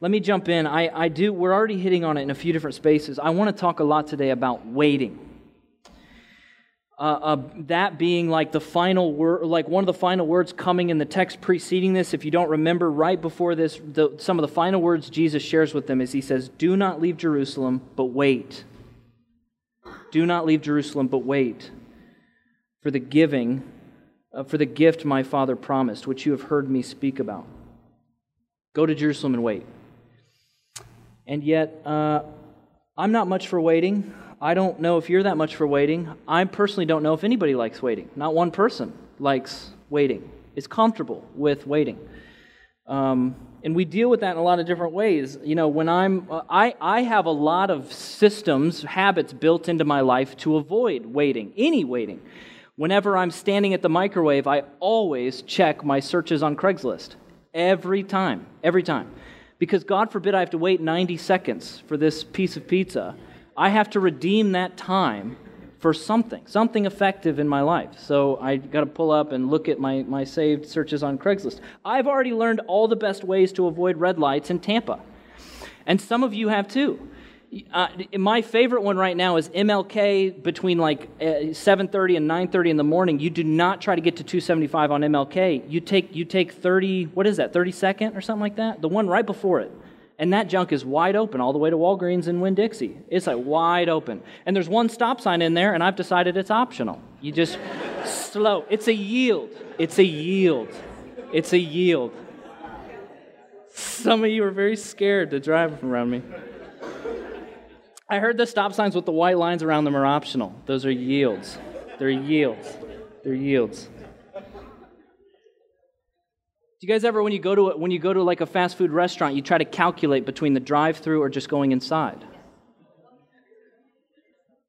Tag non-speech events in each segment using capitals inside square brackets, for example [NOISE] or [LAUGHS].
let me jump in. I, I do, we're already hitting on it in a few different spaces. I want to talk a lot today about waiting. Uh, uh, that being like the final word, like one of the final words coming in the text preceding this. If you don't remember, right before this, the, some of the final words Jesus shares with them is He says, "Do not leave Jerusalem, but wait. Do not leave Jerusalem, but wait for the giving, uh, for the gift my Father promised, which you have heard me speak about. Go to Jerusalem and wait." And yet, uh, I'm not much for waiting. I don't know if you're that much for waiting. I personally don't know if anybody likes waiting. Not one person likes waiting, is comfortable with waiting. Um, and we deal with that in a lot of different ways. You know, when I'm, I, I have a lot of systems, habits built into my life to avoid waiting, any waiting. Whenever I'm standing at the microwave, I always check my searches on Craigslist. Every time, every time. Because God forbid I have to wait 90 seconds for this piece of pizza I have to redeem that time for something, something effective in my life. So I got to pull up and look at my, my saved searches on Craigslist. I've already learned all the best ways to avoid red lights in Tampa. And some of you have too. Uh, my favorite one right now is MLK between like 7:30 uh, and 9:30 in the morning. You do not try to get to 275 on MLK. You take you take 30 what is that 30 second or something like that. The one right before it. And that junk is wide open all the way to Walgreens and Winn Dixie. It's like wide open. And there's one stop sign in there, and I've decided it's optional. You just [LAUGHS] slow. It's a yield. It's a yield. It's a yield. Some of you are very scared to drive around me. I heard the stop signs with the white lines around them are optional. Those are yields. They're yields. They're yields. Do you guys ever, when you go to when you go to like a fast food restaurant, you try to calculate between the drive-through or just going inside?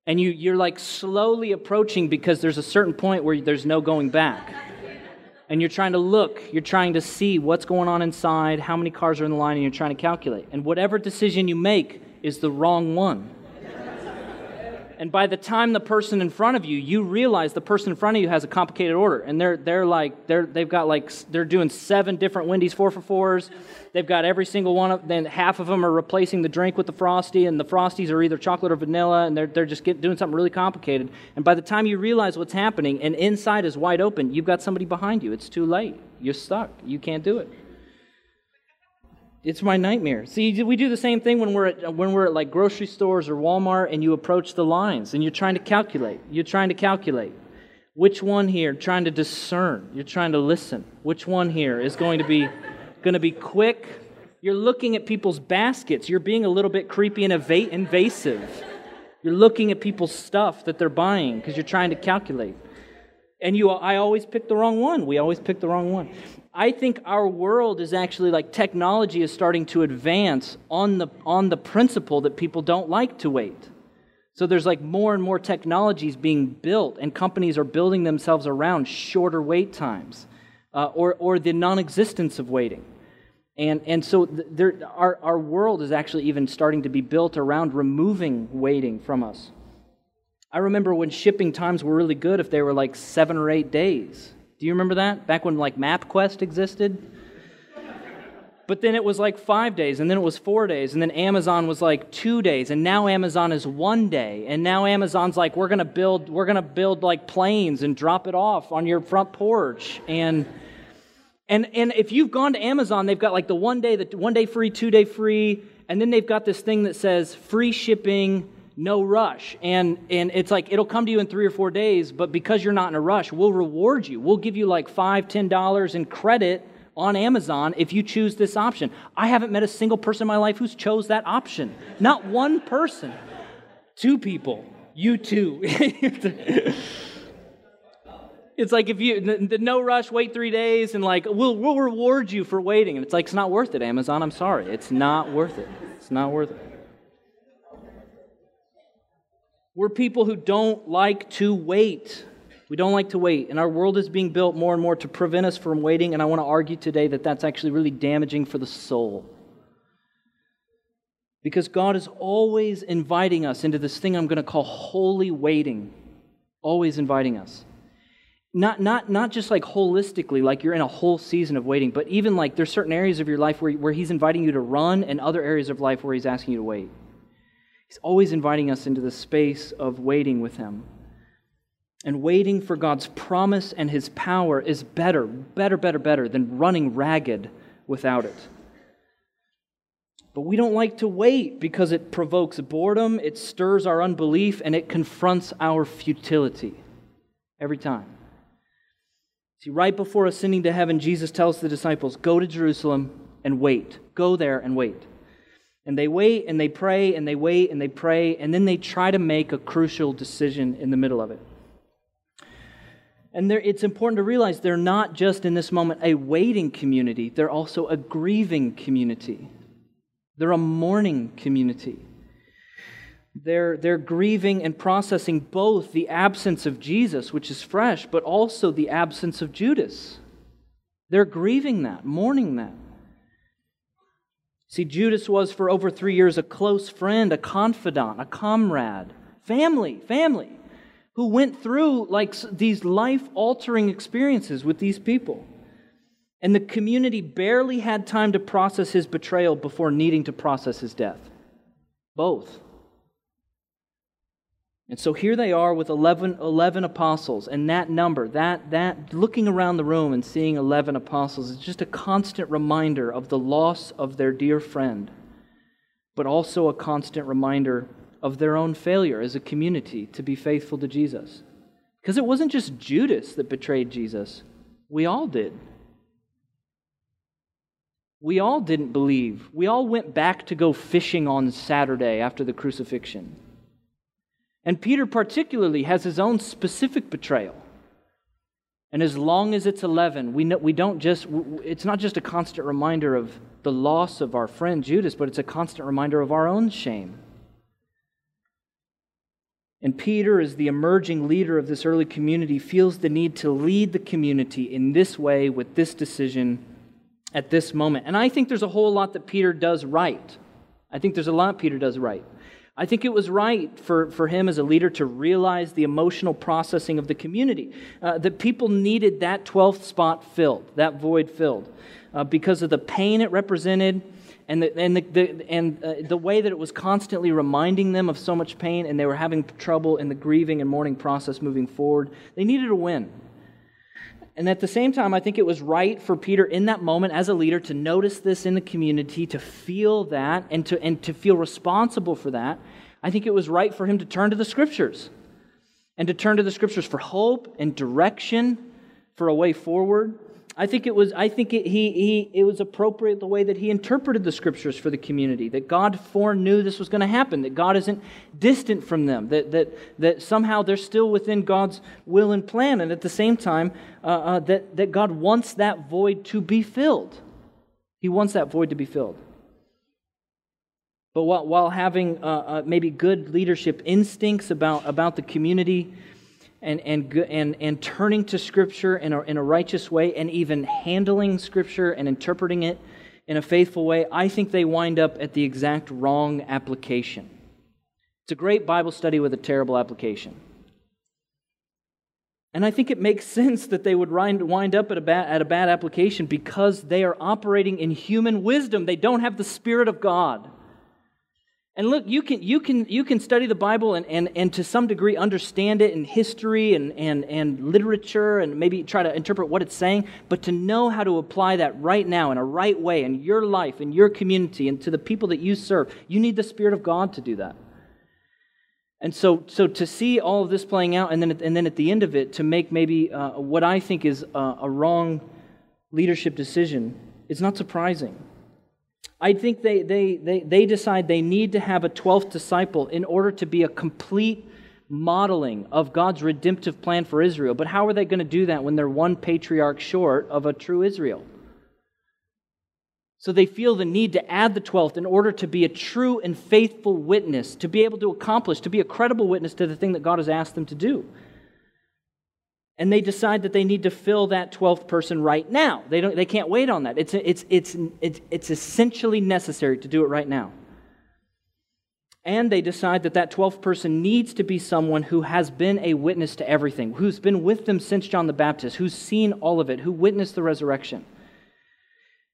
And you you're like slowly approaching because there's a certain point where there's no going back. And you're trying to look, you're trying to see what's going on inside, how many cars are in the line, and you're trying to calculate. And whatever decision you make is the wrong one. And by the time the person in front of you, you realize the person in front of you has a complicated order. And they're, they're like, they're, they've got like, they're doing seven different Wendy's four for fours. They've got every single one of then half of them are replacing the drink with the Frosty, and the Frosties are either chocolate or vanilla, and they're, they're just get, doing something really complicated. And by the time you realize what's happening, and inside is wide open, you've got somebody behind you. It's too late. You're stuck. You can't do it. It's my nightmare. See, we do the same thing when we're at when we're at like grocery stores or Walmart and you approach the lines and you're trying to calculate. You're trying to calculate which one here trying to discern. You're trying to listen. Which one here is going to be going to be quick? You're looking at people's baskets. You're being a little bit creepy and invasive. You're looking at people's stuff that they're buying because you're trying to calculate. And you I always pick the wrong one. We always pick the wrong one. I think our world is actually like technology is starting to advance on the, on the principle that people don't like to wait. So there's like more and more technologies being built, and companies are building themselves around shorter wait times uh, or, or the non existence of waiting. And, and so there, our, our world is actually even starting to be built around removing waiting from us. I remember when shipping times were really good if they were like seven or eight days. Do you remember that? Back when like MapQuest existed? But then it was like five days, and then it was four days, and then Amazon was like two days, and now Amazon is one day, and now Amazon's like we're gonna build we're gonna build like planes and drop it off on your front porch, and and and if you've gone to Amazon, they've got like the one day the one day free, two day free, and then they've got this thing that says free shipping no rush. And, and it's like it'll come to you in three or four days, but because you're not in a rush, we'll reward you. We'll give you like five, ten dollars in credit on Amazon if you choose this option. I haven't met a single person in my life who's chose that option. Not one person. Two people. You too. [LAUGHS] it's like if you the, the, no rush, wait three days, and like we'll we'll reward you for waiting. And it's like it's not worth it, Amazon. I'm sorry. It's not worth it. It's not worth it. We're people who don't like to wait. We don't like to wait. And our world is being built more and more to prevent us from waiting. And I want to argue today that that's actually really damaging for the soul. Because God is always inviting us into this thing I'm going to call holy waiting. Always inviting us. not, not, not just like holistically, like you're in a whole season of waiting, but even like there's certain areas of your life where, where He's inviting you to run and other areas of life where He's asking you to wait. He's always inviting us into the space of waiting with Him. And waiting for God's promise and His power is better, better, better, better than running ragged without it. But we don't like to wait because it provokes boredom, it stirs our unbelief, and it confronts our futility every time. See, right before ascending to heaven, Jesus tells the disciples, Go to Jerusalem and wait. Go there and wait. And they wait and they pray and they wait and they pray, and then they try to make a crucial decision in the middle of it. And it's important to realize they're not just in this moment a waiting community, they're also a grieving community. They're a mourning community. They're, they're grieving and processing both the absence of Jesus, which is fresh, but also the absence of Judas. They're grieving that, mourning that. See, Judas was for over three years a close friend, a confidant, a comrade, family, family, who went through like these life altering experiences with these people. And the community barely had time to process his betrayal before needing to process his death. Both. And so here they are with 11, 11, apostles, and that number, that, that looking around the room and seeing 11 apostles is just a constant reminder of the loss of their dear friend, but also a constant reminder of their own failure as a community to be faithful to Jesus. Because it wasn't just Judas that betrayed Jesus, we all did. We all didn't believe. We all went back to go fishing on Saturday after the crucifixion. And Peter, particularly, has his own specific betrayal. And as long as it's 11, we, know, we don't just, it's not just a constant reminder of the loss of our friend Judas, but it's a constant reminder of our own shame. And Peter, as the emerging leader of this early community, feels the need to lead the community in this way with this decision at this moment. And I think there's a whole lot that Peter does right. I think there's a lot Peter does right. I think it was right for, for him as a leader to realize the emotional processing of the community. Uh, that people needed that 12th spot filled, that void filled, uh, because of the pain it represented and, the, and, the, the and uh, the way that it was constantly reminding them of so much pain, and they were having trouble in the grieving and mourning process moving forward. They needed a win. And at the same time, I think it was right for Peter in that moment as a leader to notice this in the community, to feel that, and to, and to feel responsible for that. I think it was right for him to turn to the scriptures and to turn to the scriptures for hope and direction, for a way forward. I think it was, I think it, he, he, it was appropriate the way that he interpreted the scriptures for the community, that God foreknew this was going to happen, that God isn't distant from them, that, that, that somehow they're still within God's will and plan, and at the same time, uh, uh, that, that God wants that void to be filled. He wants that void to be filled. But while, while having uh, uh maybe good leadership instincts about, about the community, and, and, and, and turning to Scripture in a, in a righteous way and even handling Scripture and interpreting it in a faithful way, I think they wind up at the exact wrong application. It's a great Bible study with a terrible application. And I think it makes [LAUGHS] sense that they would wind up at a, bad, at a bad application because they are operating in human wisdom. They don't have the Spirit of God. And look, you can, you can, you can study the Bible and, and, and to some degree understand it in history and, and, and literature and maybe try to interpret what it's saying, but to know how to apply that right now in a right way in your life, in your community, and to the people that you serve, you need the Spirit of God to do that. And so, so to see all of this playing out, and then, and then at the end of it, to make maybe uh, what I think is a, a wrong leadership decision, is not surprising. I think they, they, they, they decide they need to have a 12th disciple in order to be a complete modeling of God's redemptive plan for Israel. But how are they going to do that when they're one patriarch short of a true Israel? So they feel the need to add the 12th in order to be a true and faithful witness, to be able to accomplish, to be a credible witness to the thing that God has asked them to do and they decide that they need to fill that 12th person right now. They, don't, they can't wait on that. It's, it's, it's, it's, it's essentially necessary to do it right now. And they decide that that 12th person needs to be someone who has been a witness to everything, who's been with them since John the Baptist, who's seen all of it, who witnessed the resurrection.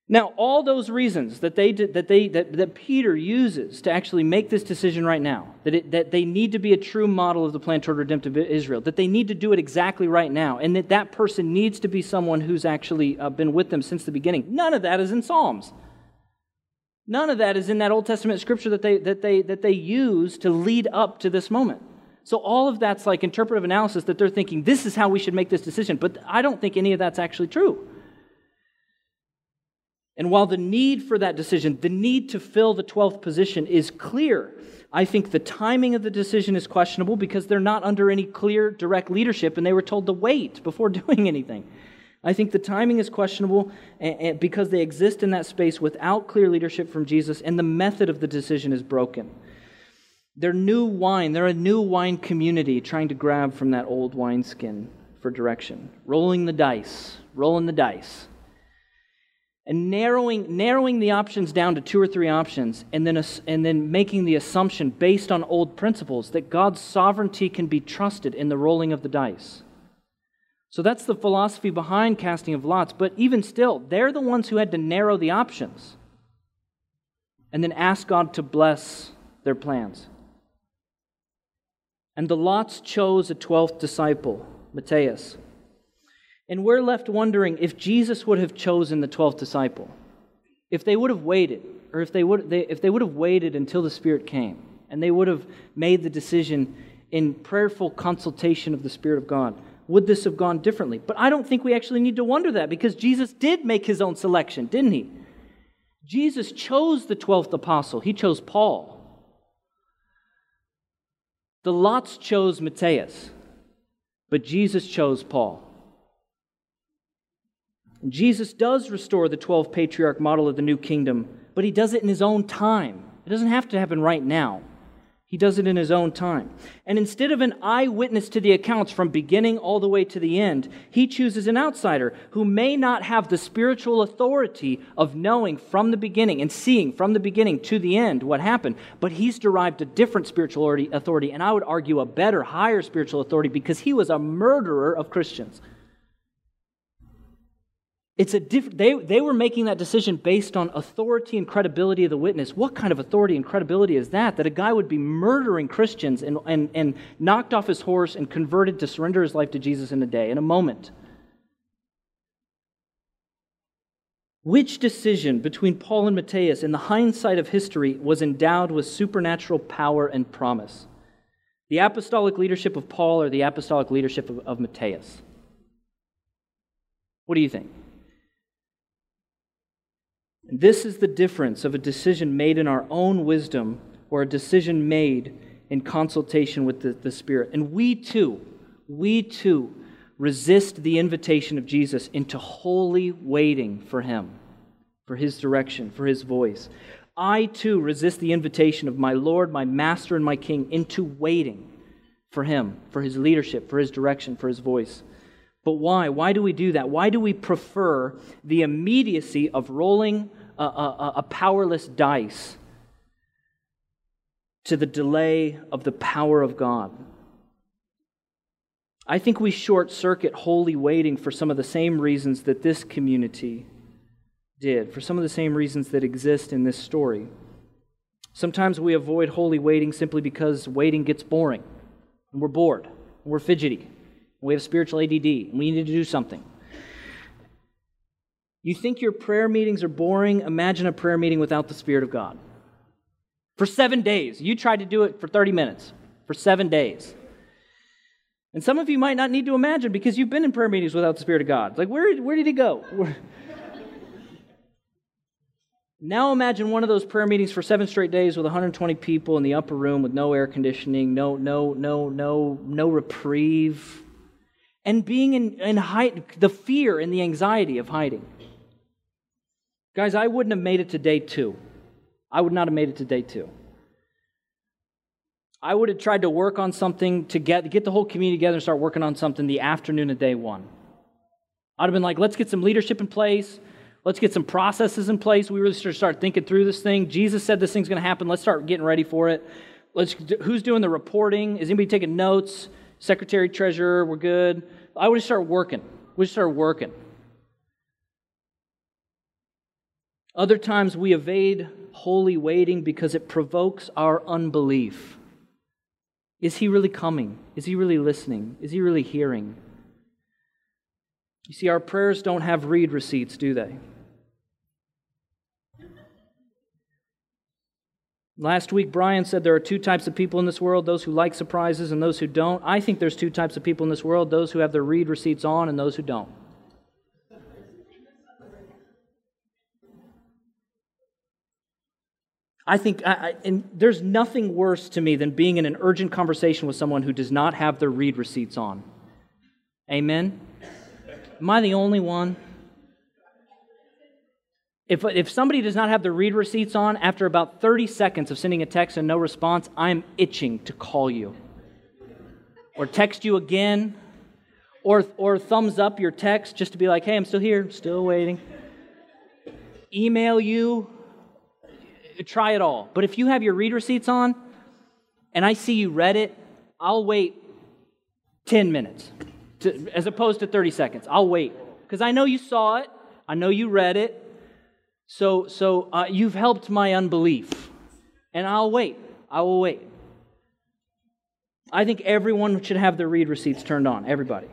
Now, all those reasons that, they did, that, they, that, that Peter uses to actually make this decision right now, that, it, that they need to be a true model of the plan toward redemptive Israel, that they need to do it exactly right now, and that that person needs to be someone who's actually uh, been with them since the beginning, none of that is in Psalms. None of that is in that Old Testament scripture that they, that they, that they use to lead up to this moment. So all of that's like interpretive analysis that they're thinking, this is how we should make this decision. But I don't think any of that's actually true. And while the need for that decision, the need to fill the 12th position is clear, I think the timing of the decision is questionable because they're not under any clear, direct leadership and they were told to wait before [LAUGHS] doing anything. I think the timing is questionable because they exist in that space without clear leadership from Jesus, and the method of the decision is broken. They're new wine. They're a new wine community trying to grab from that old wineskin for direction. Rolling the dice, rolling the dice. And narrowing, narrowing the options down to two or three options, and then, and then making the assumption based on old principles that God's sovereignty can be trusted in the rolling of the dice. So that's the philosophy behind casting of lots. But even still, they're the ones who had to narrow the options and then ask God to bless their plans. And the lots chose a 12th disciple, Matthias. And we're left wondering if Jesus would have chosen the 12th disciple, if they would have waited, or if they would, they, if they would have waited until the Spirit came, and they would have made the decision in prayerful consultation of the Spirit of God would this have gone differently? But I don't think we actually need to wonder that because Jesus did make his own selection, didn't he? Jesus chose the 12th apostle, he chose Paul. The lots chose Matthias, but Jesus chose Paul. Jesus does restore the 12 patriarch model of the new kingdom, but he does it in his own time. It doesn't have to happen right now. He does it in his own time. And instead of an eyewitness to the accounts from beginning all the way to the end, he chooses an outsider who may not have the spiritual authority of knowing from the beginning and seeing from the beginning to the end what happened, but he's derived a different spiritual authority, and I would argue a better, higher spiritual authority because he was a murderer of Christians. It's a diff- they, they were making that decision based on authority and credibility of the witness. What kind of authority and credibility is that? That a guy would be murdering Christians and, and, and knocked off his horse and converted to surrender his life to Jesus in a day, in a moment. Which decision between Paul and Matthias, in the hindsight of history, was endowed with supernatural power and promise? The apostolic leadership of Paul or the apostolic leadership of, of Matthias? What do you think? This is the difference of a decision made in our own wisdom or a decision made in consultation with the, the Spirit. And we too, we too resist the invitation of Jesus into holy waiting for Him, for His direction, for His voice. I too resist the invitation of my Lord, my Master, and my King into waiting for Him, for His leadership, for His direction, for His voice. But why? Why do we do that? Why do we prefer the immediacy of rolling a, a, a powerless dice to the delay of the power of God. I think we short circuit holy waiting for some of the same reasons that this community did, for some of the same reasons that exist in this story. Sometimes we avoid holy waiting simply because waiting gets boring, and we're bored, and we're fidgety, and we have spiritual ADD, and we need to do something. You think your prayer meetings are boring? Imagine a prayer meeting without the Spirit of God. For seven days. You tried to do it for 30 minutes. For seven days. And some of you might not need to imagine because you've been in prayer meetings without the Spirit of God. Like, where, where did he go? now imagine one of those prayer meetings for seven straight days with 120 people in the upper room with no air conditioning, no, no, no, no, no reprieve, and being in, in hide, the fear and the anxiety of hiding. Guys, I wouldn't have made it to day two. I would not have made it to day two. I would have tried to work on something to get, get the whole community together and start working on something the afternoon of day one. I'd have been like, let's get some leadership in place. Let's get some processes in place. We really should start thinking through this thing. Jesus said this thing's going to happen. Let's start getting ready for it. Let's, who's doing the reporting? Is anybody taking notes? Secretary, treasurer, we're good. I would start working. We just start working. Other times we evade holy waiting because it provokes our unbelief. Is he really coming? Is he really listening? Is he really hearing? You see, our prayers don't have read receipts, do they? Last week, Brian said there are two types of people in this world those who like surprises and those who don't. I think there's two types of people in this world those who have their read receipts on and those who don't. I think, I, and there's nothing worse to me than being in an urgent conversation with someone who does not have their read receipts on. Amen? Am I the only one? If, if somebody does not have their read receipts on, after about 30 seconds of sending a text and no response, I'm itching to call you. Or text you again. Or, or thumbs up your text just to be like, hey, I'm still here, still waiting. Email you. Try it all. But if you have your read receipts on and I see you read it, I'll wait 10 minutes to, as opposed to 30 seconds. I'll wait because I know you saw it, I know you read it, so, so uh, you've helped my unbelief. And I'll wait. I will wait. I think everyone should have their read receipts turned on, everybody.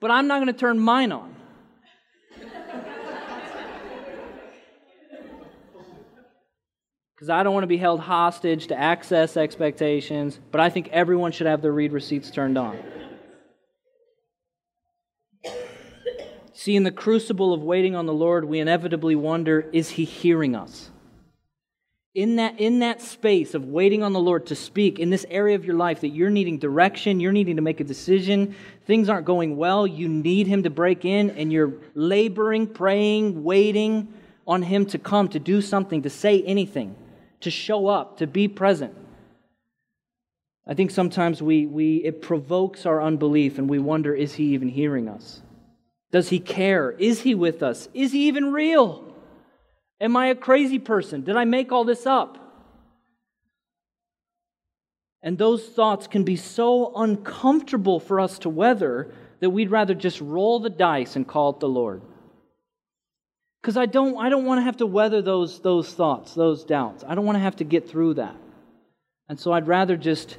But I'm not going to turn mine on. Because I don't want to be held hostage to access expectations, but I think everyone should have their read receipts turned on. See, in the crucible of waiting on the Lord, we inevitably wonder is He hearing us? In that, in that space of waiting on the Lord to speak, in this area of your life that you're needing direction, you're needing to make a decision, things aren't going well, you need Him to break in, and you're laboring, praying, waiting on Him to come, to do something, to say anything, to show up, to be present. I think sometimes we, we, it provokes our unbelief and we wonder, is He even hearing us? Does he care? Is he with us? Is he even real? Am I a crazy person? Did I make all this up? And those thoughts can be so uncomfortable for us to weather that we'd rather just roll the dice and call it the Lord. Because I don't, I don't want to have to weather those, those thoughts, those doubts. I don't want to have to get through that. And so I'd rather just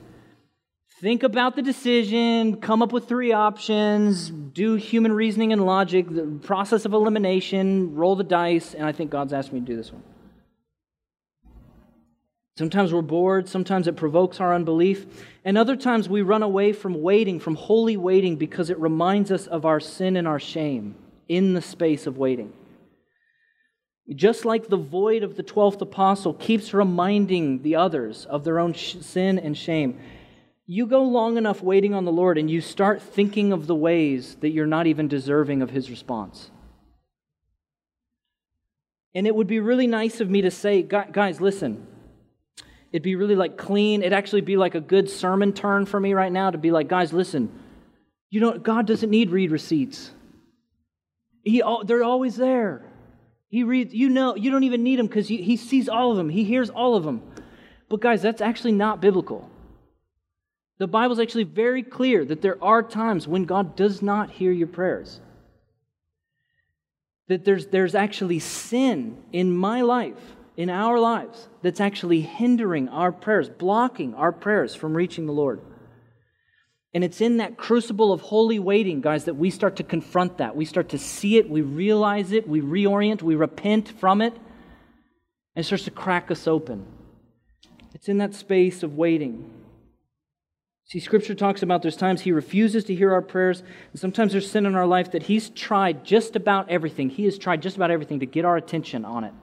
think about the decision, come up with three options, do human reasoning and logic, the process of elimination, roll the dice, and I think God's asked me to do this one. Sometimes we're bored, sometimes it provokes our unbelief, and other times we run away from waiting, from holy waiting, because it reminds us of our sin and our shame in the space of waiting. Just like the void of the 12th apostle keeps reminding the others of their own sin and shame, you go long enough waiting on the Lord and you start thinking of the ways that you're not even deserving of His response. And it would be really nice of me to say, guys, listen, it'd be really like clean. It'd actually be like a good sermon turn for me right now to be like, guys, listen, you know, God doesn't need read receipts. He, they're always there. He reads, you know, you don't even need him because he, sees all of them, he hears all of them. But guys, that's actually not biblical. The Bible's actually very clear that there are times when God does not hear your prayers. That there's, there's actually sin in my life, in our lives, that's actually hindering our prayers, blocking our prayers from reaching the Lord. And it's in that crucible of holy waiting, guys, that we start to confront that. We start to see it, we realize it, we reorient, we repent from it, and it starts to crack us open. It's in that space of waiting. See, Scripture talks about there's times He refuses to hear our prayers, and sometimes there's sin in our life that He's tried just about everything. He has tried just about everything to get our attention on it.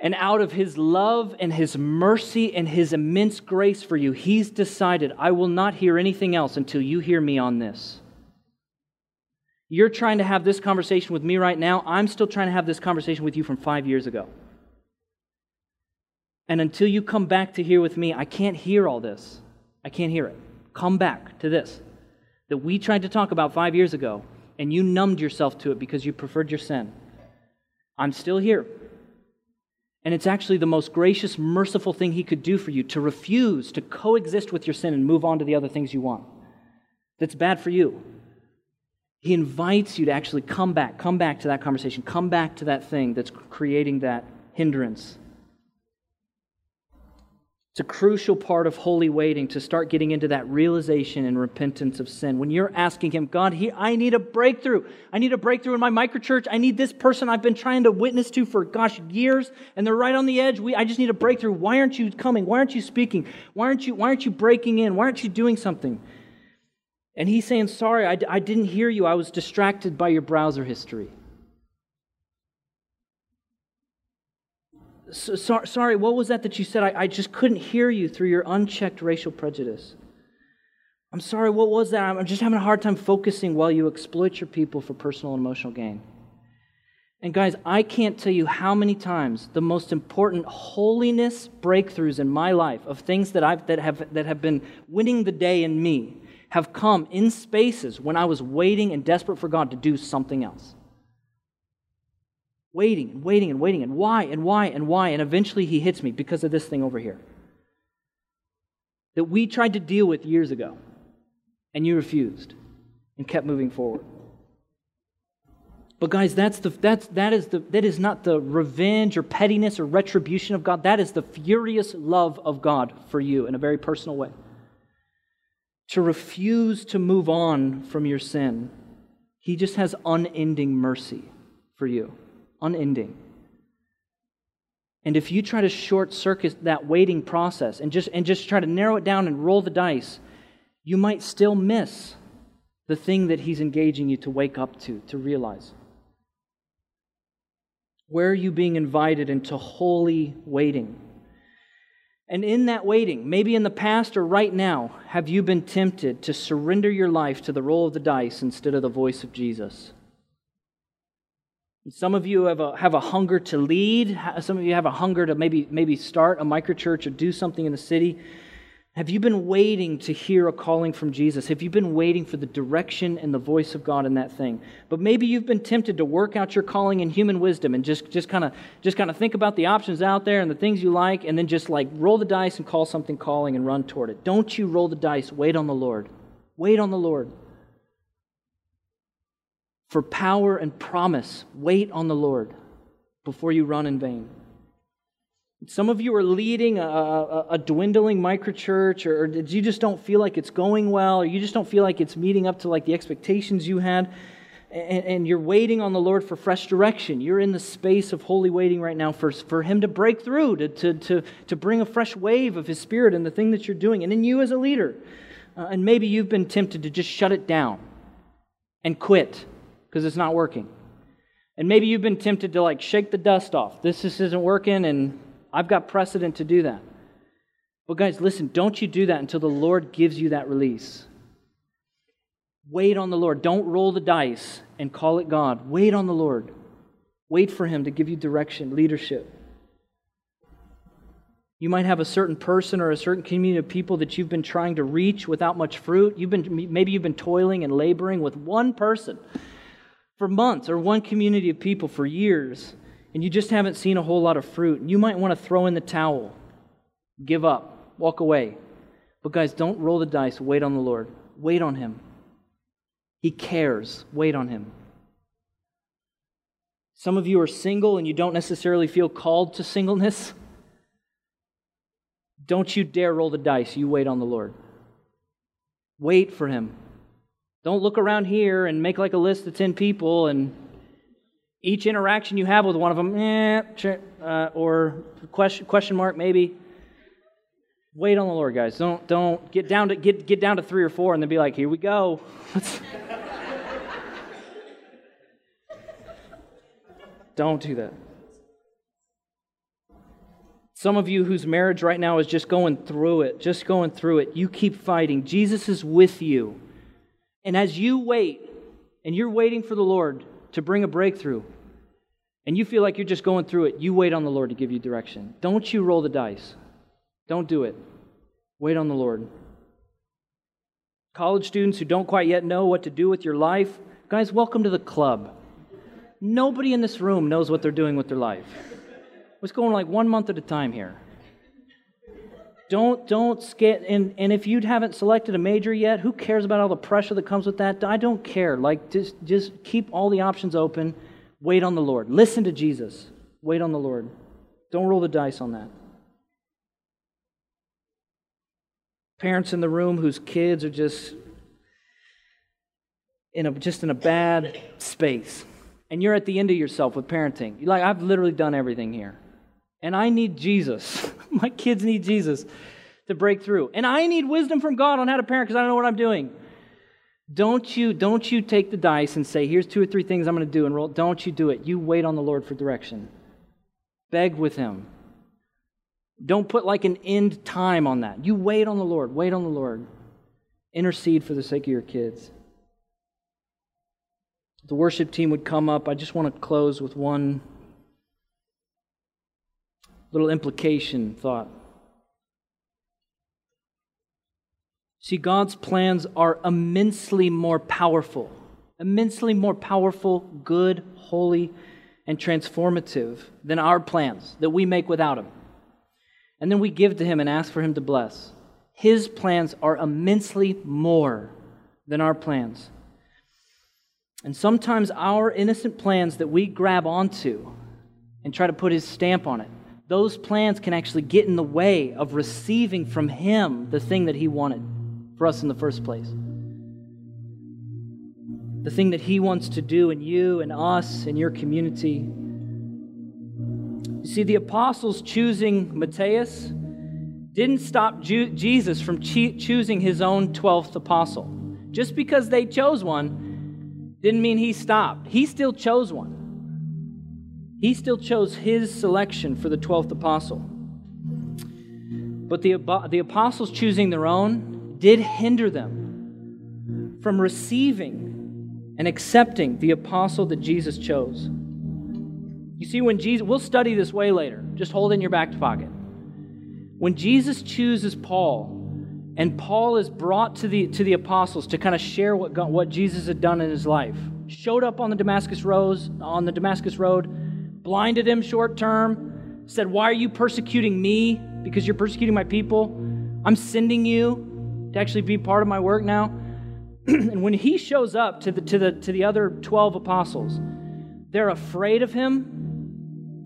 And out of His love and His mercy and His immense grace for you, He's decided, I will not hear anything else until you hear me on this. You're trying to have this conversation with me right now. I'm still trying to have this conversation with you from five years ago. And until you come back to here with me, I can't hear all this. I can't hear it. Come back to this that we tried to talk about five years ago, and you numbed yourself to it because you preferred your sin. I'm still here. And it's actually the most gracious, merciful thing He could do for you to refuse to coexist with your sin and move on to the other things you want. That's bad for you. He invites you to actually come back, come back to that conversation, come back to that thing that's creating that hindrance. It's a crucial part of holy waiting to start getting into that realization and repentance of sin. When you're asking Him, God, he, I need a breakthrough. I need a breakthrough in my microchurch. I need this person I've been trying to witness to for, gosh, years, and they're right on the edge. We, I just need a breakthrough. Why aren't you coming? Why aren't you speaking? Why aren't you, why aren't you breaking in? Why aren't you doing something? And He's saying, Sorry, I, I didn't hear you. I was distracted by your browser history. So, so, sorry, what was that that you said? I, I just couldn't hear you through your unchecked racial prejudice. I'm sorry, what was that? I'm just having a hard time focusing while you exploit your people for personal and emotional gain. And guys, I can't tell you how many times the most important holiness breakthroughs in my life of things that I've that have that have been winning the day in me have come in spaces when I was waiting and desperate for God to do something else waiting and waiting and waiting and why and why and why. And eventually he hits me because of this thing over here that we tried to deal with years ago and you refused and kept moving forward. But guys, that's the, that's, that, is the, that is not the revenge or pettiness or retribution of God. That is the furious love of God for you in a very personal way. To refuse to move on from your sin, He just has unending mercy for you unending. And if you try to short circuit that waiting process and just, and just try to narrow it down and roll the dice, you might still miss the thing that He's engaging you to wake up to, to realize. Where are you being invited into holy waiting? And in that waiting, maybe in the past or right now, have you been tempted to surrender your life to the roll of the dice instead of the voice of Jesus? Some of you have a, have a hunger to lead. Some of you have a hunger to maybe, maybe start a microchurch or do something in the city. Have you been waiting to hear a calling from Jesus? Have you been waiting for the direction and the voice of God in that thing? But maybe you've been tempted to work out your calling in human wisdom and just, just kind of just kind of think about the options out there and the things you like and then just like roll the dice and call something calling and run toward it. Don't you roll the dice. Wait on the Lord. Wait on the Lord for power and promise. Wait on the Lord before you run in vain. Some of you are leading a, a, a dwindling microchurch, or, or you just don't feel like it's going well, or you just don't feel like it's meeting up to like the expectations you had, and, and you're waiting on the Lord for fresh direction. You're in the space of holy waiting right now for, for Him to break through, to, to, to, to bring a fresh wave of His Spirit in the thing that you're doing, and in you as a leader. Uh, and maybe you've been tempted to just shut it down and quit because it's not working. And maybe you've been tempted to like shake the dust off. This just isn't working, and I've got precedent to do that. But guys, listen, don't you do that until the Lord gives you that release. Wait on the Lord. Don't roll the dice and call it God. Wait on the Lord. Wait for Him to give you direction, leadership. You might have a certain person or a certain community of people that you've been trying to reach without much fruit. You've been, maybe you've been toiling and laboring with one person for months or one community of people for years, and you just haven't seen a whole lot of fruit, you might want to throw in the towel, give up, walk away. But guys, don't roll the dice. Wait on the Lord. Wait on Him. He cares. Wait on Him. Some of you are single and you don't necessarily feel called to singleness. Don't you dare roll the dice. You wait on the Lord. Wait for Him. Don't look around here and make like a list of 10 people and each interaction you have with one of them, eh, uh, or question, question mark maybe. Wait on the Lord, guys. Don't, don't get down to get, get down to three or four and then be like, here we go. [LAUGHS] don't do that. Some of you whose marriage right now is just going through it, just going through it, you keep fighting. Jesus is with you. And as you wait, and you're waiting for the Lord to bring a breakthrough, and you feel like you're just going through it, you wait on the Lord to give you direction. Don't you roll the dice. Don't do it. Wait on the Lord. College students who don't quite yet know what to do with your life, guys, welcome to the club. Nobody in this room knows what they're doing with their life. Let's go on like one month at a time here. Don't don't get and and if you haven't selected a major yet, who cares about all the pressure that comes with that? I don't care. Like just just keep all the options open. Wait on the Lord. Listen to Jesus. Wait on the Lord. Don't roll the dice on that. Parents in the room whose kids are just in a just in a bad space. And you're at the end of yourself with parenting. You're like, I've literally done everything here. And I need Jesus. [LAUGHS] My kids need Jesus to break through. And I need wisdom from God on how to parent because I don't know what I'm doing. Don't you, don't you take the dice and say, here's two or three things I'm going to do and roll. Don't you do it. You wait on the Lord for direction. Beg with Him. Don't put like an end time on that. You wait on the Lord. Wait on the Lord. Intercede for the sake of your kids. The worship team would come up. I just want to close with one little implication thought. See, God's plans are immensely more powerful, immensely more powerful, good, holy, and transformative than our plans that we make without Him. And then we give to Him and ask for Him to bless. His plans are immensely more than our plans. And sometimes our innocent plans that we grab onto and try to put His stamp on it those plans can actually get in the way of receiving from Him the thing that He wanted for us in the first place. The thing that He wants to do in you and us and your community. You see, the apostles choosing Matthias didn't stop Ju- Jesus from choosing his own 12th apostle. Just because they chose one didn't mean he stopped. He still chose one. He still chose his selection for the 12th apostle. But the, the apostles choosing their own did hinder them from receiving and accepting the apostle that Jesus chose. You see, when Jesus, we'll study this way later, just hold in your back pocket. When Jesus chooses Paul, and Paul is brought to the, to the apostles to kind of share what, God, what Jesus had done in his life, showed up on the Damascus road, on the Damascus road, blinded him short term, said, Why are you persecuting me? Because you're persecuting my people. I'm sending you to actually be part of my work now. [CLEARS THROAT] and when he shows up to the, to, the, to the other 12 apostles, they're afraid of him,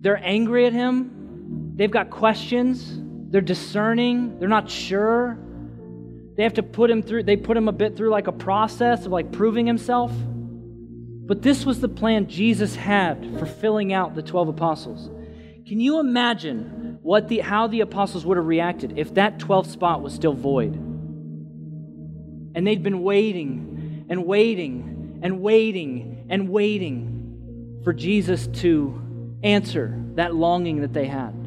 they're angry at him, they've got questions, they're discerning, they're not sure. They have to put him through, they put him a bit through like a process of like proving himself. But this was the plan Jesus had for filling out the 12 apostles. Can you imagine what the, how the apostles would have reacted if that 12th spot was still void? And they'd been waiting and waiting and waiting and waiting for Jesus to answer that longing that they had.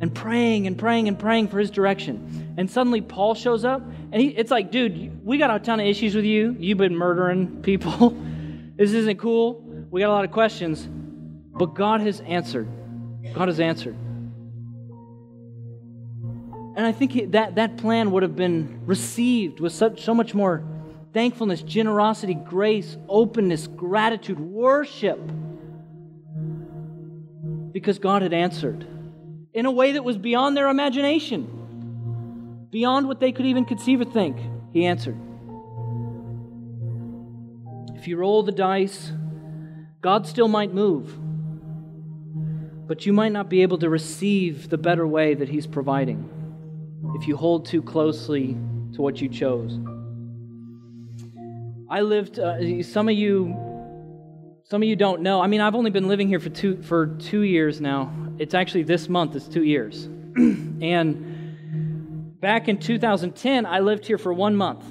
And praying and praying and praying for his direction. And suddenly Paul shows up and he, it's like, dude, we got a ton of issues with you. You've been murdering people. [LAUGHS] this isn't cool. We got a lot of questions. But God has answered. God has answered. And I think that, that plan would have been received with such, so much more thankfulness, generosity, grace, openness, gratitude, worship. Because God had answered in a way that was beyond their imagination beyond what they could even conceive or think, he answered. If you roll the dice, God still might move, but you might not be able to receive the better way that he's providing if you hold too closely to what you chose. I lived, uh, some of you, some of you don't know. I mean, I've only been living here for two, for two years now. It's actually this month, it's two years. [CLEARS THROAT] and back in 2010, I lived here for one month.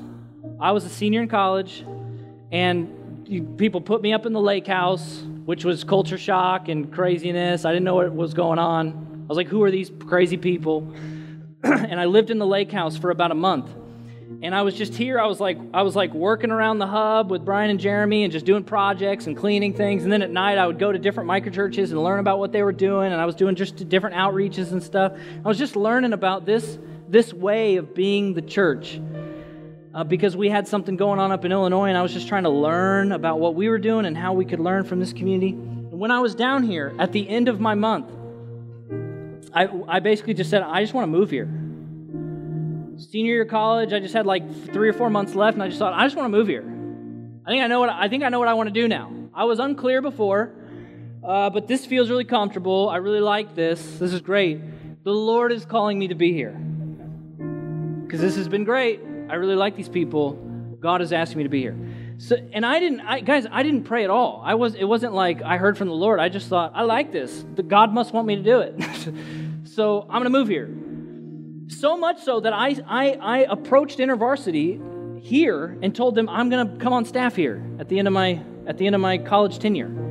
I was a senior in college, and people put me up in the lake house, which was culture shock and craziness. I didn't know what was going on. I was like, who are these crazy people? [CLEARS THROAT] and I lived in the lake house for about a month. And I was just here. I was like, I was like working around the hub with Brian and Jeremy, and just doing projects and cleaning things. And then at night, I would go to different microchurches and learn about what they were doing. And I was doing just different outreaches and stuff. I was just learning about this this way of being the church uh, because we had something going on up in Illinois, and I was just trying to learn about what we were doing and how we could learn from this community. And when I was down here at the end of my month, I, I basically just said, I just want to move here. Senior year of college, I just had like three or four months left, and I just thought, I just want to move here. I think I know what I think I know what I want to do now. I was unclear before, uh, but this feels really comfortable. I really like this. This is great. The Lord is calling me to be here because this has been great. I really like these people. God is asking me to be here. So, and I didn't, I, guys, I didn't pray at all. I was, it wasn't like I heard from the Lord. I just thought, I like this. The God must want me to do it. [LAUGHS] so I'm going to move here. So much so that I, I, I approached InterVarsity here and told them I'm going to come on staff here at the end of my, at the end of my college tenure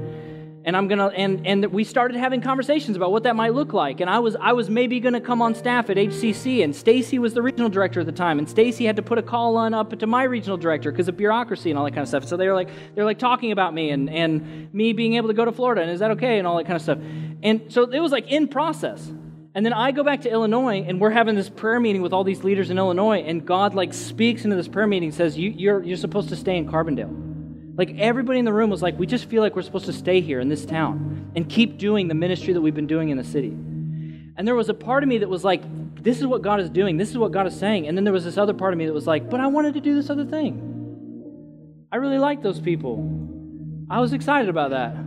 and I'm gonna and and we started having conversations about what that might look like. And I was I was maybe gonna come on staff at HCC, and Stacy was the regional director at the time, and Stacy had to put a call on up to my regional director because of bureaucracy and all that kind of stuff. So they were like they're like talking about me and and me being able to go to Florida, and is that okay, and all that kind of stuff. And so it was like in process. And then I go back to Illinois, and we're having this prayer meeting with all these leaders in Illinois, and God like speaks into this prayer meeting, says, you, you're, you're supposed to stay in Carbondale. Like everybody in the room was like, we just feel like we're supposed to stay here in this town and keep doing the ministry that we've been doing in the city. And there was a part of me that was like, this is what God is doing, this is what God is saying. And then there was this other part of me that was like, but I wanted to do this other thing. I really like those people. I was excited about that.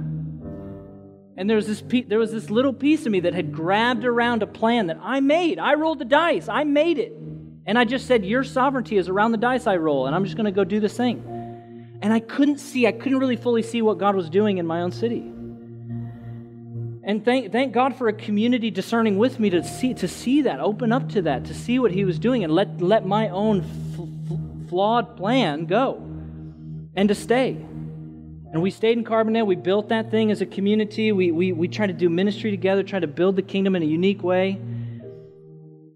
And there was this pe- there was this little piece of me that had grabbed around a plan that I made. I rolled the dice. I made it. And I just said, Your sovereignty is around the dice I roll, and I'm just going to go do this thing. And I couldn't see, I couldn't really fully see what God was doing in my own city. And thank, thank God for a community discerning with me to see, to see that, open up to that, to see what He was doing, and let, let my own f- flawed plan go and to stay. And we stayed in Carbondale. We built that thing as a community. We, we, we tried to do ministry together, tried to build the kingdom in a unique way.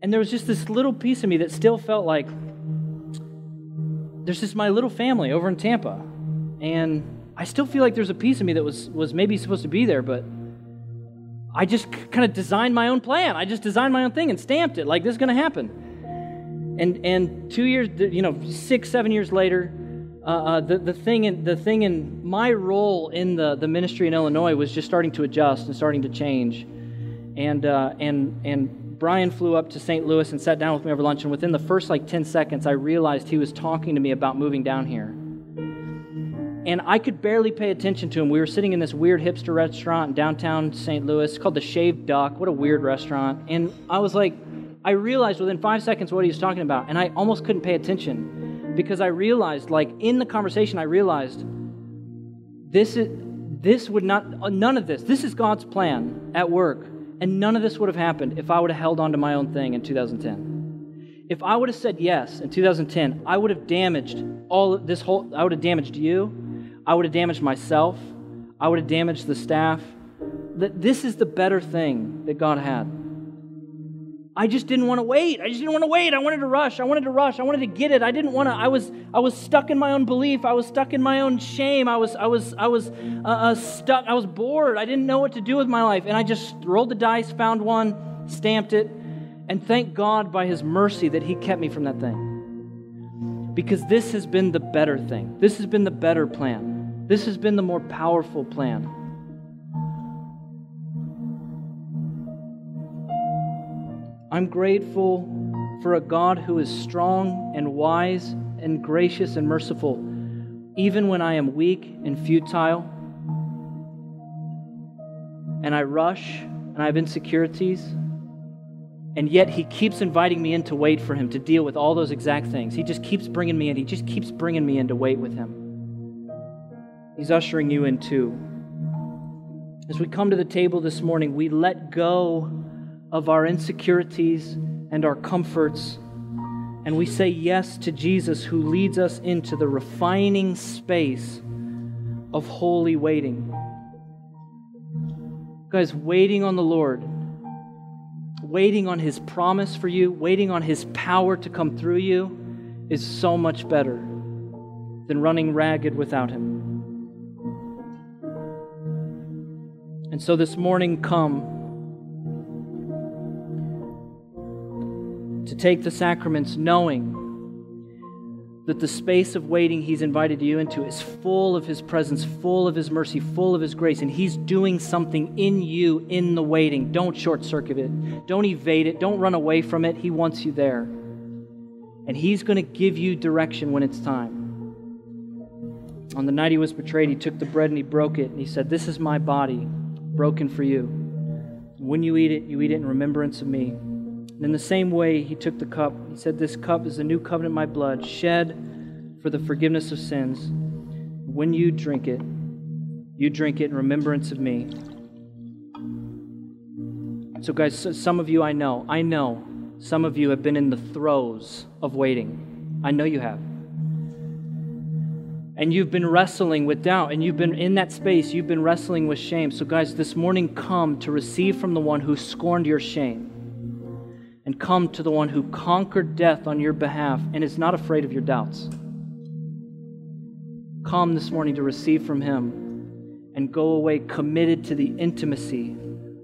And there was just this little piece of me that still felt like, there's just my little family over in Tampa. And I still feel like there's a piece of me that was, was maybe supposed to be there, but I just kind of designed my own plan. I just designed my own thing and stamped it like this is going to happen. And, and two years, you know, six, seven years later, uh, uh, the, the, thing in, the thing in my role in the, the ministry in Illinois was just starting to adjust and starting to change. And, uh, and, and Brian flew up to St. Louis and sat down with me over lunch, and within the first like 10 seconds, I realized he was talking to me about moving down here. And I could barely pay attention to him. We were sitting in this weird hipster restaurant in downtown St. Louis called the Shaved Duck. What a weird restaurant. And I was like, I realized within five seconds what he was talking about, and I almost couldn't pay attention because I realized, like in the conversation, I realized this is this would not uh, none of this. This is God's plan at work and none of this would have happened if I would have held on to my own thing in 2010. If I would have said yes in 2010, I would have damaged all this whole, I would have damaged you. I would have damaged myself. I would have damaged the staff. That This is the better thing that God had. I just didn't want to wait. I just didn't want to wait. I wanted to rush. I wanted to rush. I wanted to get it. I didn't want to. I was I was stuck in my own belief. I was stuck in my own shame. I was I was I was uh, uh, stuck. I was bored. I didn't know what to do with my life, and I just rolled the dice, found one, stamped it, and thank God by His mercy that He kept me from that thing. Because this has been the better thing. This has been the better plan. This has been the more powerful plan. I'm grateful for a God who is strong and wise and gracious and merciful, even when I am weak and futile, and I rush and I have insecurities. And yet, he keeps inviting me in to wait for him to deal with all those exact things. He just keeps bringing me in. He just keeps bringing me in to wait with him. He's ushering you in too. As we come to the table this morning, we let go of our insecurities and our comforts, and we say yes to Jesus who leads us into the refining space of holy waiting. Guys, waiting on the Lord, waiting on His promise for you, waiting on His power to come through you is so much better than running ragged without Him. And so this morning, come to take the sacraments knowing that the space of waiting He's invited you into is full of His presence, full of His mercy, full of His grace, and He's doing something in you in the waiting. Don't short circuit it, don't evade it, don't run away from it. He wants you there. And He's going to give you direction when it's time. On the night He was betrayed, He took the bread and He broke it, and He said, This is my body, broken for you. When you eat it, you eat it in remembrance of me. And in the same way, he took the cup. He said, This cup is the new covenant my blood, shed for the forgiveness of sins. When you drink it, you drink it in remembrance of me. So, guys, some of you I know, I know some of you have been in the throes of waiting. I know you have. And you've been wrestling with doubt, and you've been in that space, you've been wrestling with shame. So, guys, this morning come to receive from the one who scorned your shame and come to the one who conquered death on your behalf and is not afraid of your doubts. Come this morning to receive from him and go away committed to the intimacy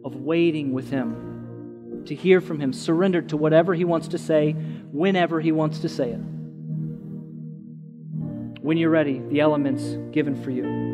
of waiting with him, to hear from him, surrendered to whatever he wants to say, whenever he wants to say it. When you're ready, the elements given for you.